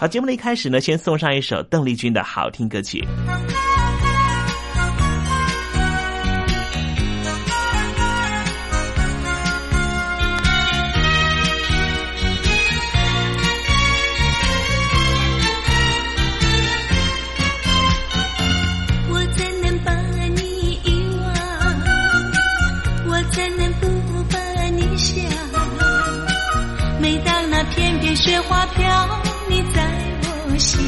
好，节目的一开始呢，先送上一首邓丽君的好听歌曲。我怎能把你遗忘？我怎能不把你想？每当那片片雪花飘。你在心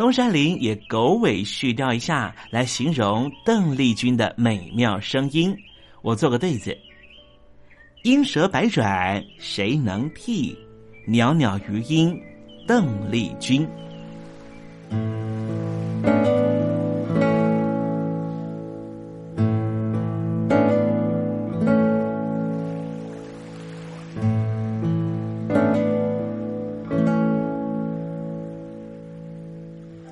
东山林也狗尾续貂一下，来形容邓丽君的美妙声音。我做个对子：莺舌百转谁能替？袅袅余音邓丽君。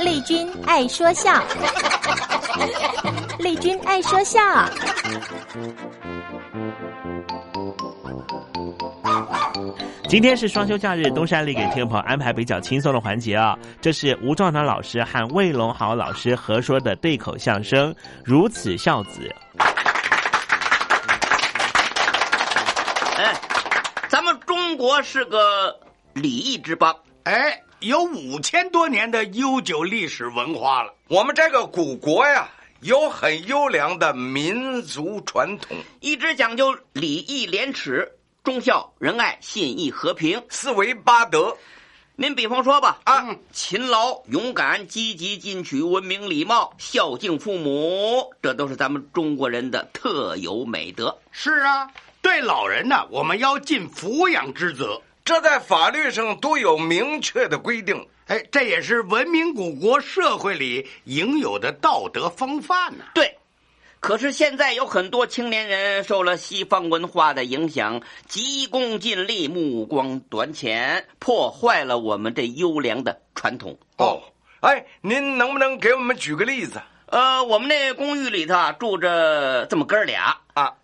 丽君爱说笑，丽君爱说笑。今天是双休假日，东山里给听众朋友安排比较轻松的环节啊。这是吴壮南老师和魏龙豪老师合说的对口相声《如此孝子》。哎，咱们中国是个礼仪之邦，哎，有五千多年的悠久历史文化了。我们这个古国呀，有很优良的民族传统，一直讲究礼义廉耻、忠孝仁爱、信义和平四维八德。您比方说吧，啊，勤劳、勇敢、积极进取、文明礼貌、孝敬父母，这都是咱们中国人的特有美德。是啊，对老人呢，我们要尽抚养之责，这在法律上都有明确的规定。哎，这也是文明古国社会里应有的道德风范呢、对，可是现在有很多青年人受了西方文化的影响，急功近利、目光短浅，破坏了我们这优良的传统。哦，哎，您能不能给我们举个例子？呃，我们那公寓里头啊住着这么哥俩啊，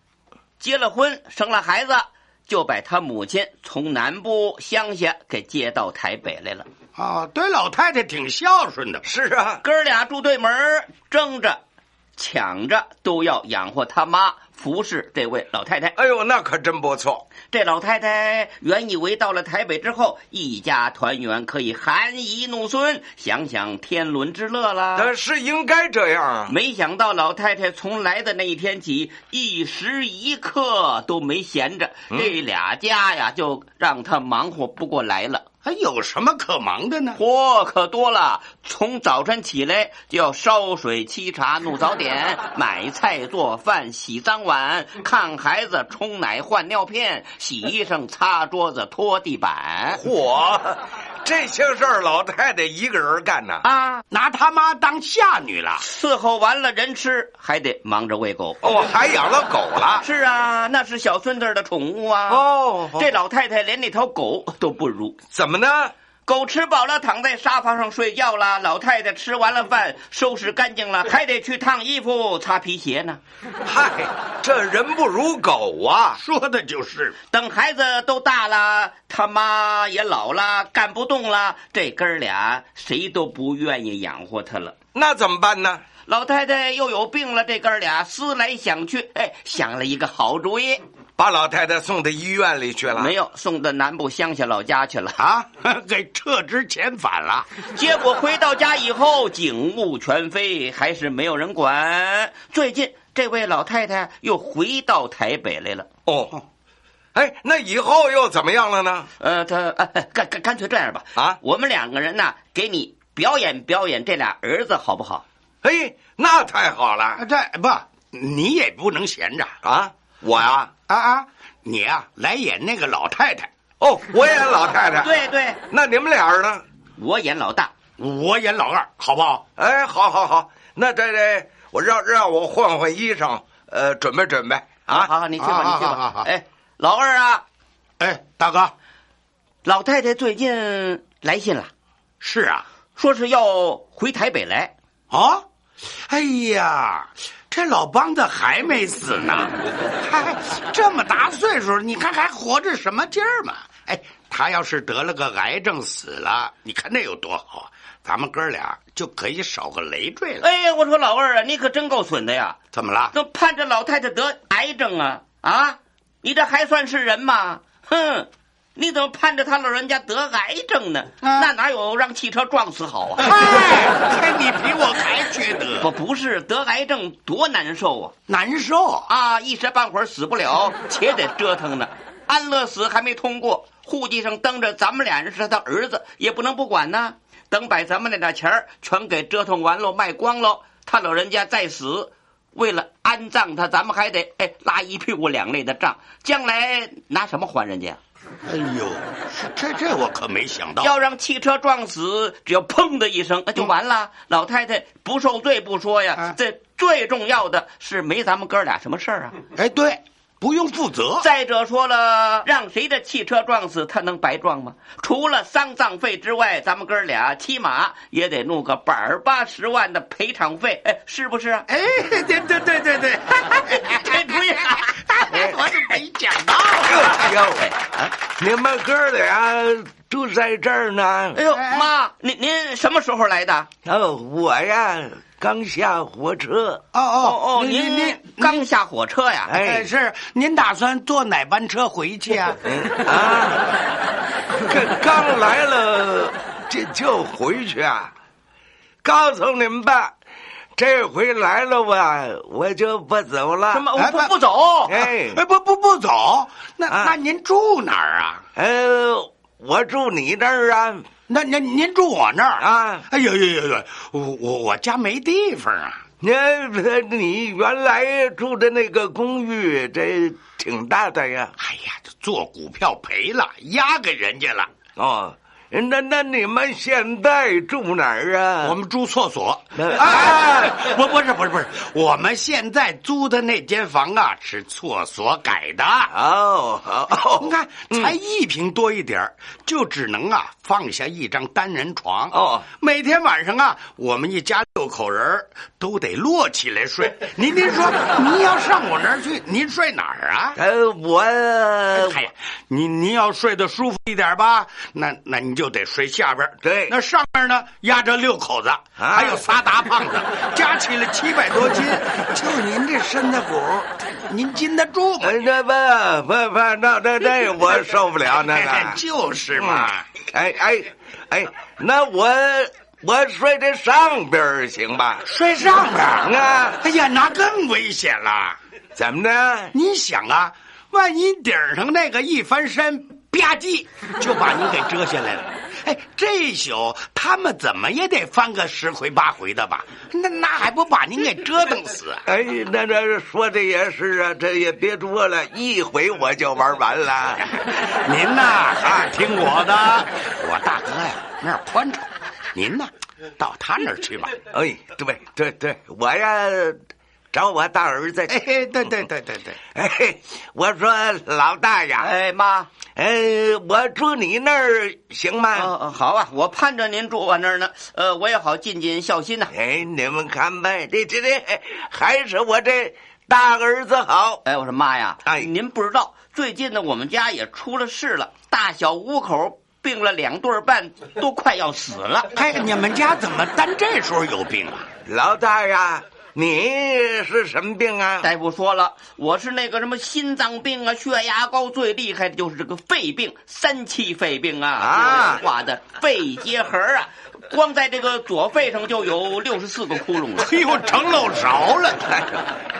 结了婚，生了孩子，就把他母亲从南部乡下给接到台北来了。啊，对老太太挺孝顺的。是啊，哥俩住对门，争着、抢着都要养活他妈，服侍这位老太太。哎呦，那可真不错。这老太太原以为到了台北之后，一家团圆，可以含饴弄孙，享享天伦之乐了。那是应该这样啊。没想到老太太从来的那一天起，一时一刻都没闲着，嗯、这俩家呀，就让她忙活不过来了。还有什么可忙的呢？活可多了，从早晨起来就要烧水、沏茶、弄早点、买菜、做饭、洗脏碗、看孩子、冲奶、换尿片、洗衣裳、擦桌子、拖地板。嚯，这些事儿老太太一个人干呢？啊，拿他妈当下女了。伺候完了人吃，还得忙着喂狗。哦，还养了狗了？是啊，那是小孙子的宠物啊。哦，这老太太连那条狗都不如。怎么呢？狗吃饱了，躺在沙发上睡觉了。老太太吃完了饭，收拾干净了，还得去烫衣服、擦皮鞋呢。嗨，这人不如狗啊！说的就是。等孩子都大了，他妈也老了，干不动了，这哥俩谁都不愿意养活他了。那怎么办呢？老太太又有病了，这哥俩思来想去，哎，想了一个好主意。把老太太送到医院里去了？没有，送到南部乡下老家去了啊，给撤职遣返了。结果回到家以后，警务全非，还是没有人管。最近这位老太太又回到台北来了。哦，哎，那以后又怎么样了呢？呃，他呃，干干干脆这样吧，啊，我们两个人呢，给你表演表演这俩儿子，好不好？哎，那太好了。这不，你也不能闲着啊。我呀，啊啊，你呀、啊、来演那个老太太哦，我演老太太。对对，那你们俩呢？我演老大，我演老二，好不好？哎，好好好，那这这，我让让我换换衣裳，呃，准备准备啊。好好，你去吧，你去吧。好好哎，老二啊，哎，大哥，老太太最近来信了，是啊，说是要回台北来。啊，哎呀。这老梆子还没死呢，还这么大岁数，你看还活着什么劲儿嘛？哎，他要是得了个癌症死了，你看那有多好啊！咱们哥俩就可以少个累赘了。哎呀，我说老二啊，你可真够损的呀！怎么了？都盼着老太太得癌症啊啊！你这还算是人吗？哼！你怎么盼着他老人家得癌症呢？啊、那哪有让汽车撞死好啊？哎，你比我还缺德！不不是得癌症多难受啊！难受啊！一时半会儿死不了，且得折腾呢。安乐死还没通过，户籍上登着咱们俩人是他儿子，也不能不管呢。等把咱们那点钱全给折腾完了，卖光了，他老人家再死，为了安葬他，咱们还得哎拉一屁股两肋的账，将来拿什么还人家？哎呦，这这我可没想到！要让汽车撞死，只要砰的一声，那就完了。嗯、老太太不受罪不说呀，啊、这最重要的是没咱们哥俩什么事儿啊。哎，对，不用负责。再者说了，让谁的汽车撞死，他能白撞吗？除了丧葬费之外，咱们哥俩起码也得弄个百儿八十万的赔偿费，哎，是不是啊？哎，对对对对对，这主意好。我是没想到，哎呦，你们哥俩住在这儿呢。哎呦，妈，您您什么时候来的？哦，我呀，刚下火车。哦哦哦，您您刚下火车呀？哎，是您打算坐哪班车回去啊？啊，这刚来了，这就回去啊？告诉你们吧。这回来了吧，我就不走了。什么？我不不走？哎，哎，不不不走。那、啊、那您住哪儿啊？呃，我住你那儿啊。那您您住我那儿啊？哎呦呦呦呦，我我我家没地方啊。你你原来住的那个公寓，这挺大的呀。哎呀，做股票赔了，押给人家了。哦。那那你们现在住哪儿啊？我们住厕所。啊，不不是不是不是，我们现在租的那间房啊是厕所改的。哦哦，你看才一平多一点就只能啊放下一张单人床。哦，每天晚上啊，我们一家六口人都得摞起来睡。您您说 您要上我那儿去，您睡哪儿啊？呃，我哎呀，您您要睡得舒服一点吧，那那你就得睡下边。对，那上面呢压着六口子，还有仨大胖子，加起来七百多斤。就您这身子骨，您禁得住吗？那不不不，那那那我受不了那个。就是嘛。哎哎哎，那我。我睡这上边行吧？睡上边啊！哎呀，那更危险了。怎么着？你想啊，万一顶上那个一翻身，吧唧就把你给遮下来了。哎，这一宿他们怎么也得翻个十回八回的吧？那那还不把您给折腾死？哎，那这说的也是啊，这也别多了，一回我就玩完了。您呐，啊，听我的，我大哥呀，那儿宽敞。您呢，到他那儿去吧。哎，对对对，我呀找我大儿子。哎，对对对对对。哎，我说老大呀，哎妈，哎，我住你那儿行吗？哦好啊，我盼着您住我那儿呢。呃，我也好尽尽孝心呐。哎，你们看呗，这这这还是我这大儿子好。哎，我说妈呀，哎，您不知道，最近呢，我们家也出了事了，大小五口。病了两对半，都快要死了。哎，你们家怎么单这时候有病啊？老大呀，你是什么病啊？大夫说了，我是那个什么心脏病啊，血压高，最厉害的就是这个肺病，三期肺病啊，啊，挂的肺结核啊，光在这个左肺上就有六十四个窟窿了。哎呦，成漏勺了。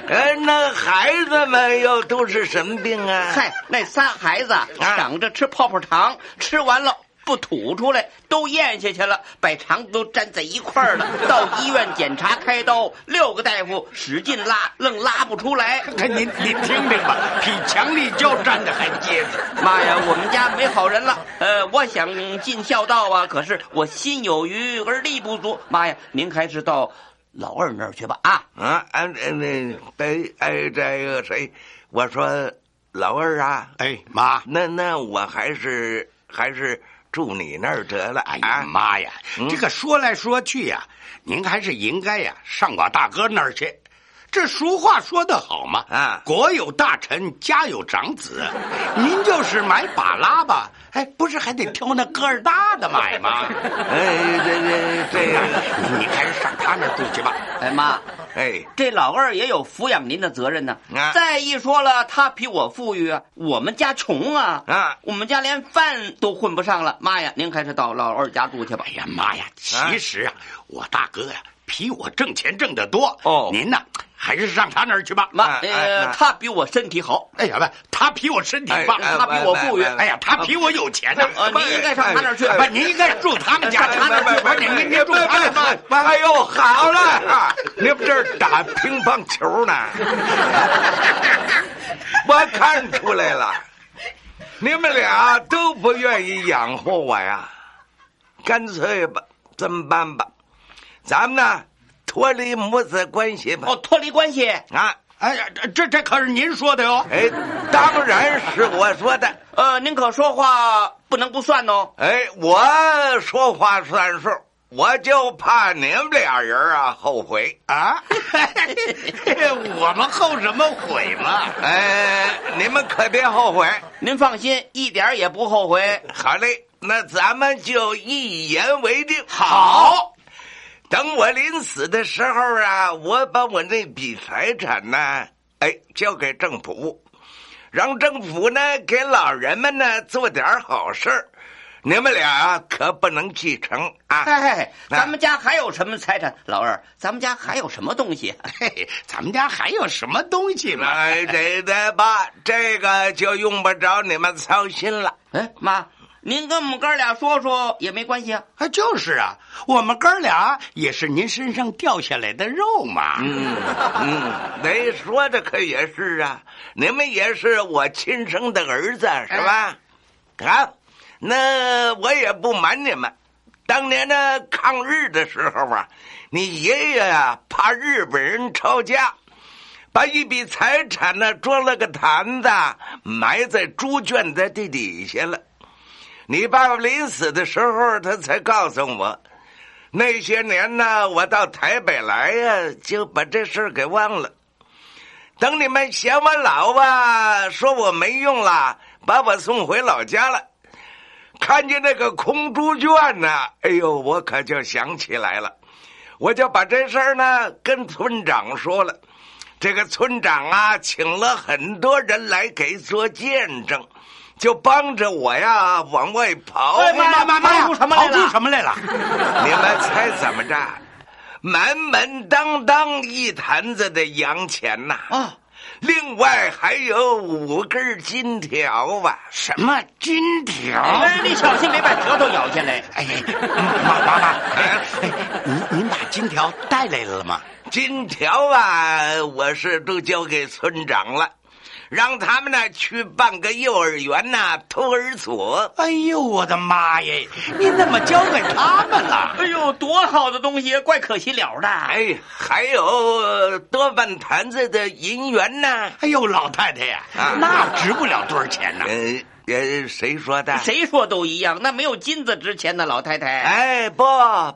哎，那孩子们又都是什么病啊？嗨，那仨孩子等着吃泡泡糖，吃完了不吐出来，都咽下去了，把肠子都粘在一块儿了。到医院检查开刀，六个大夫使劲拉，愣拉不出来。您您听听吧，比强力胶粘的还结实。妈呀，我们家没好人了。呃，我想尽孝道啊，可是我心有余而力不足。妈呀，您还是到。老二那儿去吧啊啊！哎那北哎这个谁？我说老二啊，哎妈，那那我还是还是住你那儿得了。哎呀妈呀，这个说来说去呀，您还是应该呀上我大哥那儿去。这俗话说得好嘛，啊，国有大臣，家有长子，您就是买把拉吧，哎，不是还得挑那个儿大的买吗？哎，这这这样，你还是上他那儿住去吧。哎妈，哎，这老二也有抚养您的责任呢。啊，再一说了，他比我富裕啊，我们家穷啊，啊，我们家连饭都混不上了。妈呀，您还是到老二家住去吧。哎呀妈呀，其实啊，我大哥呀。比我挣钱挣得多哦，您呢还是上他那儿去吧。妈，呃，他比我身体好。哎呀，不，他比我身体棒，他比我富裕。哎呀，他比我有钱呢。您应该上他那儿去，不，您应该住他们家。他那儿去，不，您您您住他那儿。哎呦，好了，你们这儿打乒乓球呢？我看出来了，你们俩都不愿意养活我呀。干脆吧，这么办吧？咱们呢，脱离母子关系吧。哦，脱离关系啊！哎呀，这这这可是您说的哟。哎，当然是我说的。呃，您可说话不能不算哦。哎，我说话算数，我就怕你们俩人啊后悔啊。我们后什么悔嘛？哎，你们可别后悔。您放心，一点也不后悔。好嘞，那咱们就一言为定。好。等我临死的时候啊，我把我那笔财产呢，哎，交给政府，让政府呢给老人们呢做点好事你们俩可不能继承啊！哎，咱们家还有什么财产？老二，咱们家还有什么东西？嘿，咱们家还有什么东西嘛？哎，对的吧？这个就用不着你们操心了。哎，妈。您跟我们哥俩说说也没关系啊，啊，就是啊，我们哥俩也是您身上掉下来的肉嘛。嗯嗯，你说的可也是啊，你们也是我亲生的儿子是吧？好，那我也不瞒你们，当年呢抗日的时候啊，你爷爷啊怕日本人抄家，把一笔财产呢装了个坛子，埋在猪圈的地底下了。你爸爸临死的时候，他才告诉我，那些年呢，我到台北来呀，就把这事给忘了。等你们嫌我老吧，说我没用了，把我送回老家了。看见那个空猪圈呢，哎呦，我可就想起来了，我就把这事儿呢跟村长说了。这个村长啊，请了很多人来给做见证，就帮着我呀往外跑。哎妈妈妈呀，跑出什么来了？你们猜怎么着？满满当当一坛子的洋钱呐！啊，另外还有五根金条吧？什么金条？哎，你小心别把舌头咬下来！哎，妈妈妈，哎，您您把金条带来了吗？金条啊，我是都交给村长了。让他们呢去办个幼儿园呐，托儿所。哎呦，我的妈耶！你怎么交给他们了？哎呦，多好的东西，怪可惜了的。哎，还有多半坛子的银元呢。哎呦，老太太呀，那值不了多少钱呢。呃，谁说的？谁说都一样，那没有金子值钱的，老太太。哎，不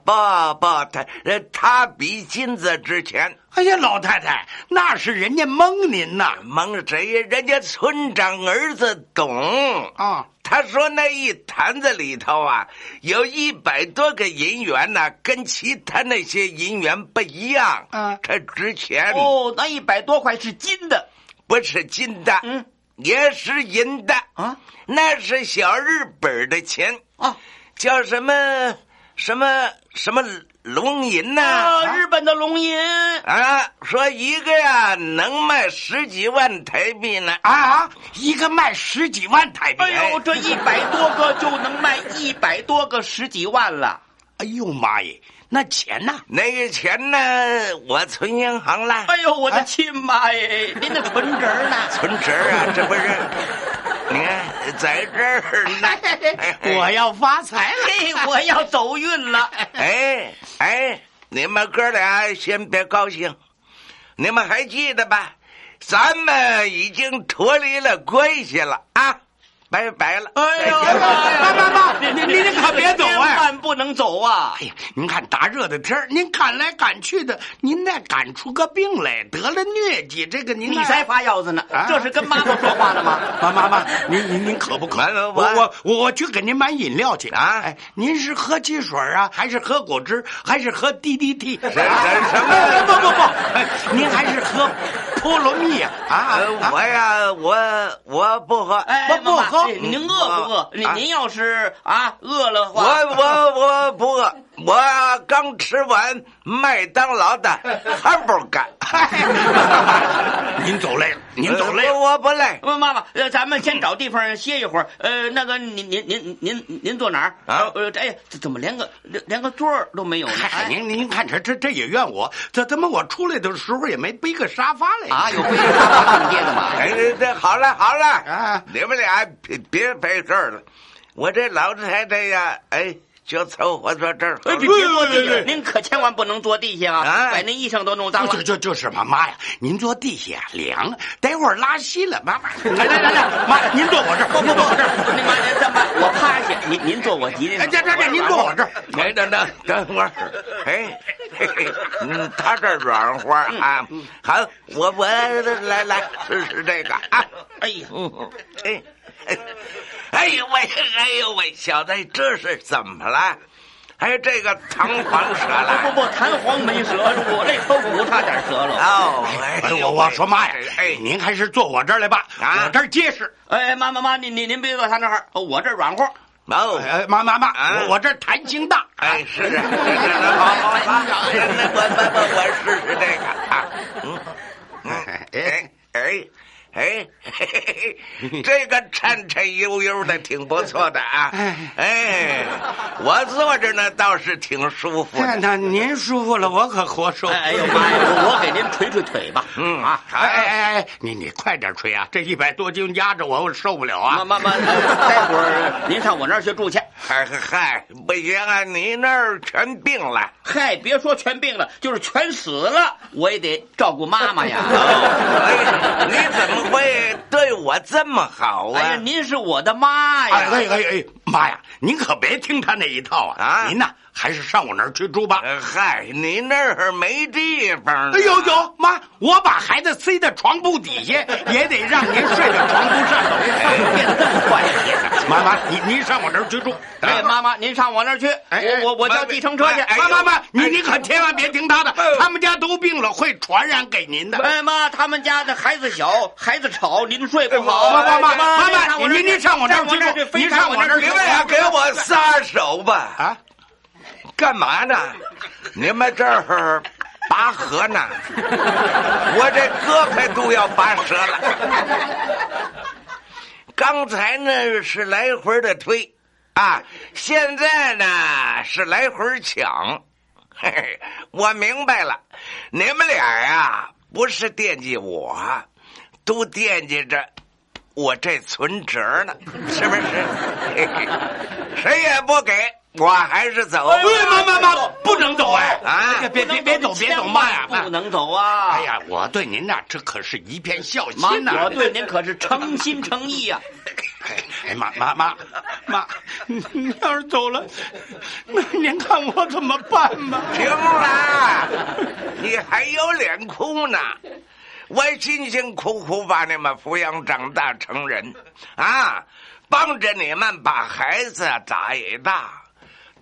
不不，他呃，他比金子值钱。哎呀，老太太，那是人家蒙您呐，蒙谁呀？人家村长儿子懂啊。他说那一坛子里头啊，有一百多个银元呢，跟其他那些银元不一样，啊，它值钱。哦，那一百多块是金的，不是金的，嗯。也是银的啊，那是小日本的钱啊，叫什么什么什么龙银呐？日本的龙银啊，说一个呀能卖十几万台币呢啊，一个卖十几万台币。哎呦，这一百多个就能卖一百多个十几万了。哎呦妈耶！那钱呢？那个钱呢？我存银行了。哎呦，我的亲妈耶！您的存折呢？存折啊，这不是？你看，在这儿呢。我要发财了，我要走运了。哎哎，你们哥俩先别高兴，你们还记得吧？咱们已经脱离了关系了啊。拜拜了！哎呦，妈妈妈，您您您可别走啊！千万不能走啊！哎呀，您看大热的天您赶来赶去的，您再赶出个病来，得了疟疾，这个您你才发药子呢！这是跟妈妈说话了吗？妈妈妈，您您您渴不可？我我我我去给您买饮料去啊！哎，您是喝汽水啊，还是喝果汁，还是喝 DDT？什么？不不不，您还是喝菠萝蜜啊？啊，我呀，我我不喝，我不喝。您饿不饿？您您要是啊饿了话，我我我不饿。我刚吃完麦当劳的 汉堡干。您走累了，您走累了，我不累。妈妈，呃，咱们先找地方歇一会儿。呃，那个，您您您您您坐哪儿啊？呃，哎，怎么连个连连个座儿都没有呢？您您看这这这也怨我，这怎么我出来的时候也没背个沙发来啊？有背 沙发上街的吗？哎，这好了好了啊！你们俩别别背这儿了，我这老太太呀，哎。就凑合坐这儿。别坐地下，您可千万不能坐地下啊！把那衣裳都弄脏了。就就就是嘛，妈呀！您坐地下凉，待会儿拉稀了。妈妈，来来来来，妈，您坐我这儿，不不不，那妈您这么，我趴下，您您坐我脊梁上。这这这，您坐我这儿。哎，等等等会儿，哎，嗯，他这软和啊。好，我我来来试试这个啊。哎呀，哎。哎呦喂！哎呦喂！小子，这是怎么了？哎，这个弹簧 折了？不不不，弹簧没折，我这颗骨差点折了。哦，哎，我我说妈呀！哎，您还是坐我这儿来吧，啊我这儿结实。哎，妈妈妈，您您您别坐他那儿，我这儿软和。哦，哎妈妈妈，我这儿弹性大。哎，是是是，好好好，那我我我我试试这个啊。嗯，哎哎。哎，这个颤颤悠悠的，挺不错的啊！哎，我坐着呢，倒是挺舒服。那您舒服了，我可活受。哎呦妈呀！我给您捶捶腿吧。嗯啊，哎哎哎，你你快点捶啊！这一百多斤压着我，我受不了啊！妈妈妈，待会儿您上我那儿去住去。嗨嗨嗨，不行啊！你那儿全病了。嗨，别说全病了，就是全死了，我也得照顾妈妈呀。哎，你怎么会对我这么好啊？哎呀，您是我的妈呀！哎哎哎哎，妈呀，您可别听他那一套啊！啊您呐，还是上我那儿去住吧。呃嗨，你那儿没地方。哎呦呦，妈，我把孩子塞在床铺底下，也得让您睡在床铺上头。妈妈，您您上我那儿去住。哎，妈妈，您上我那儿去，我我我叫计程车去。妈妈妈，你你可千万别听他的，他们家都病了，会传染给您的。哎妈，他们家的孩子小，孩子吵，您睡不好。妈妈妈妈妈妈，您您上我这儿去住，您上我这儿去你们俩给我撒手吧！啊，干嘛呢？你们这儿拔河呢？我这胳膊都要拔折了。刚才呢是来回的推，啊，现在呢是来回抢。嘿嘿，我明白了，你们俩呀不是惦记我，都惦记着我这存折呢，是不是？嘿嘿，谁也不给，我还是走。哎，妈妈妈，不能走哎！啊别别别走，别走，妈呀！不能走啊！哎呀，我对您呐，这可是一片孝妈心呐！我对您可是诚心诚意呀。哎哎妈妈妈妈，您要是走了，那您看我怎么办吧？行了，你还有脸哭呢？我辛辛苦苦把你们抚养长大成人，啊，帮着你们把孩子长一大。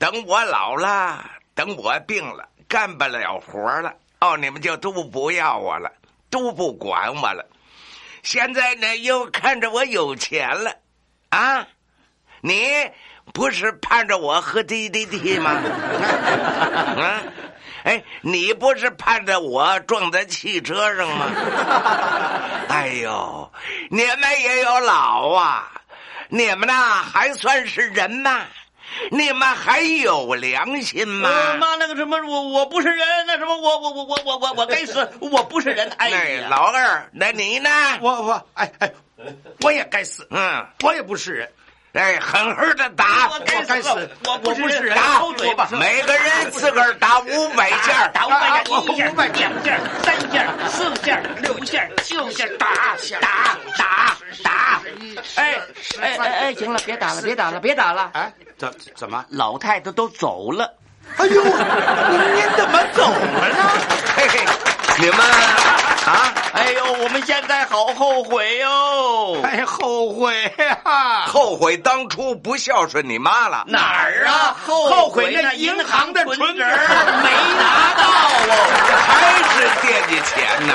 等我老了，等我病了，干不了活了，哦，你们就都不要我了，都不管我了。现在呢，又看着我有钱了，啊，你不是盼着我喝滴滴滴吗？啊，哎，你不是盼着我撞在汽车上吗？哎呦，你们也有老啊，你们呐还算是人吗？你们还有良心吗？呃妈，那个什么，我我不是人，那什么，我我我我我我我该死，我不是人。哎呀，老二，那你呢？我我哎哎，我也该死，嗯，我也不是人。哎，狠狠的打，我该死，我不是人，打抽嘴巴，每个人自个儿打五百下，打五百下，一下、两下、三下、四下、六下、六下，打打打打！哎哎哎哎，行了，别打了，别打了，别打了！哎，怎怎么？老太太都走了。哎呦，您您怎么走了呢？嘿嘿，你们啊，哎呦，我们现在好后悔哟！哎，后悔呀！后悔当初不孝顺你妈了。哪儿啊？后悔那那银行的存存折没拿到哦。还是惦记钱呢。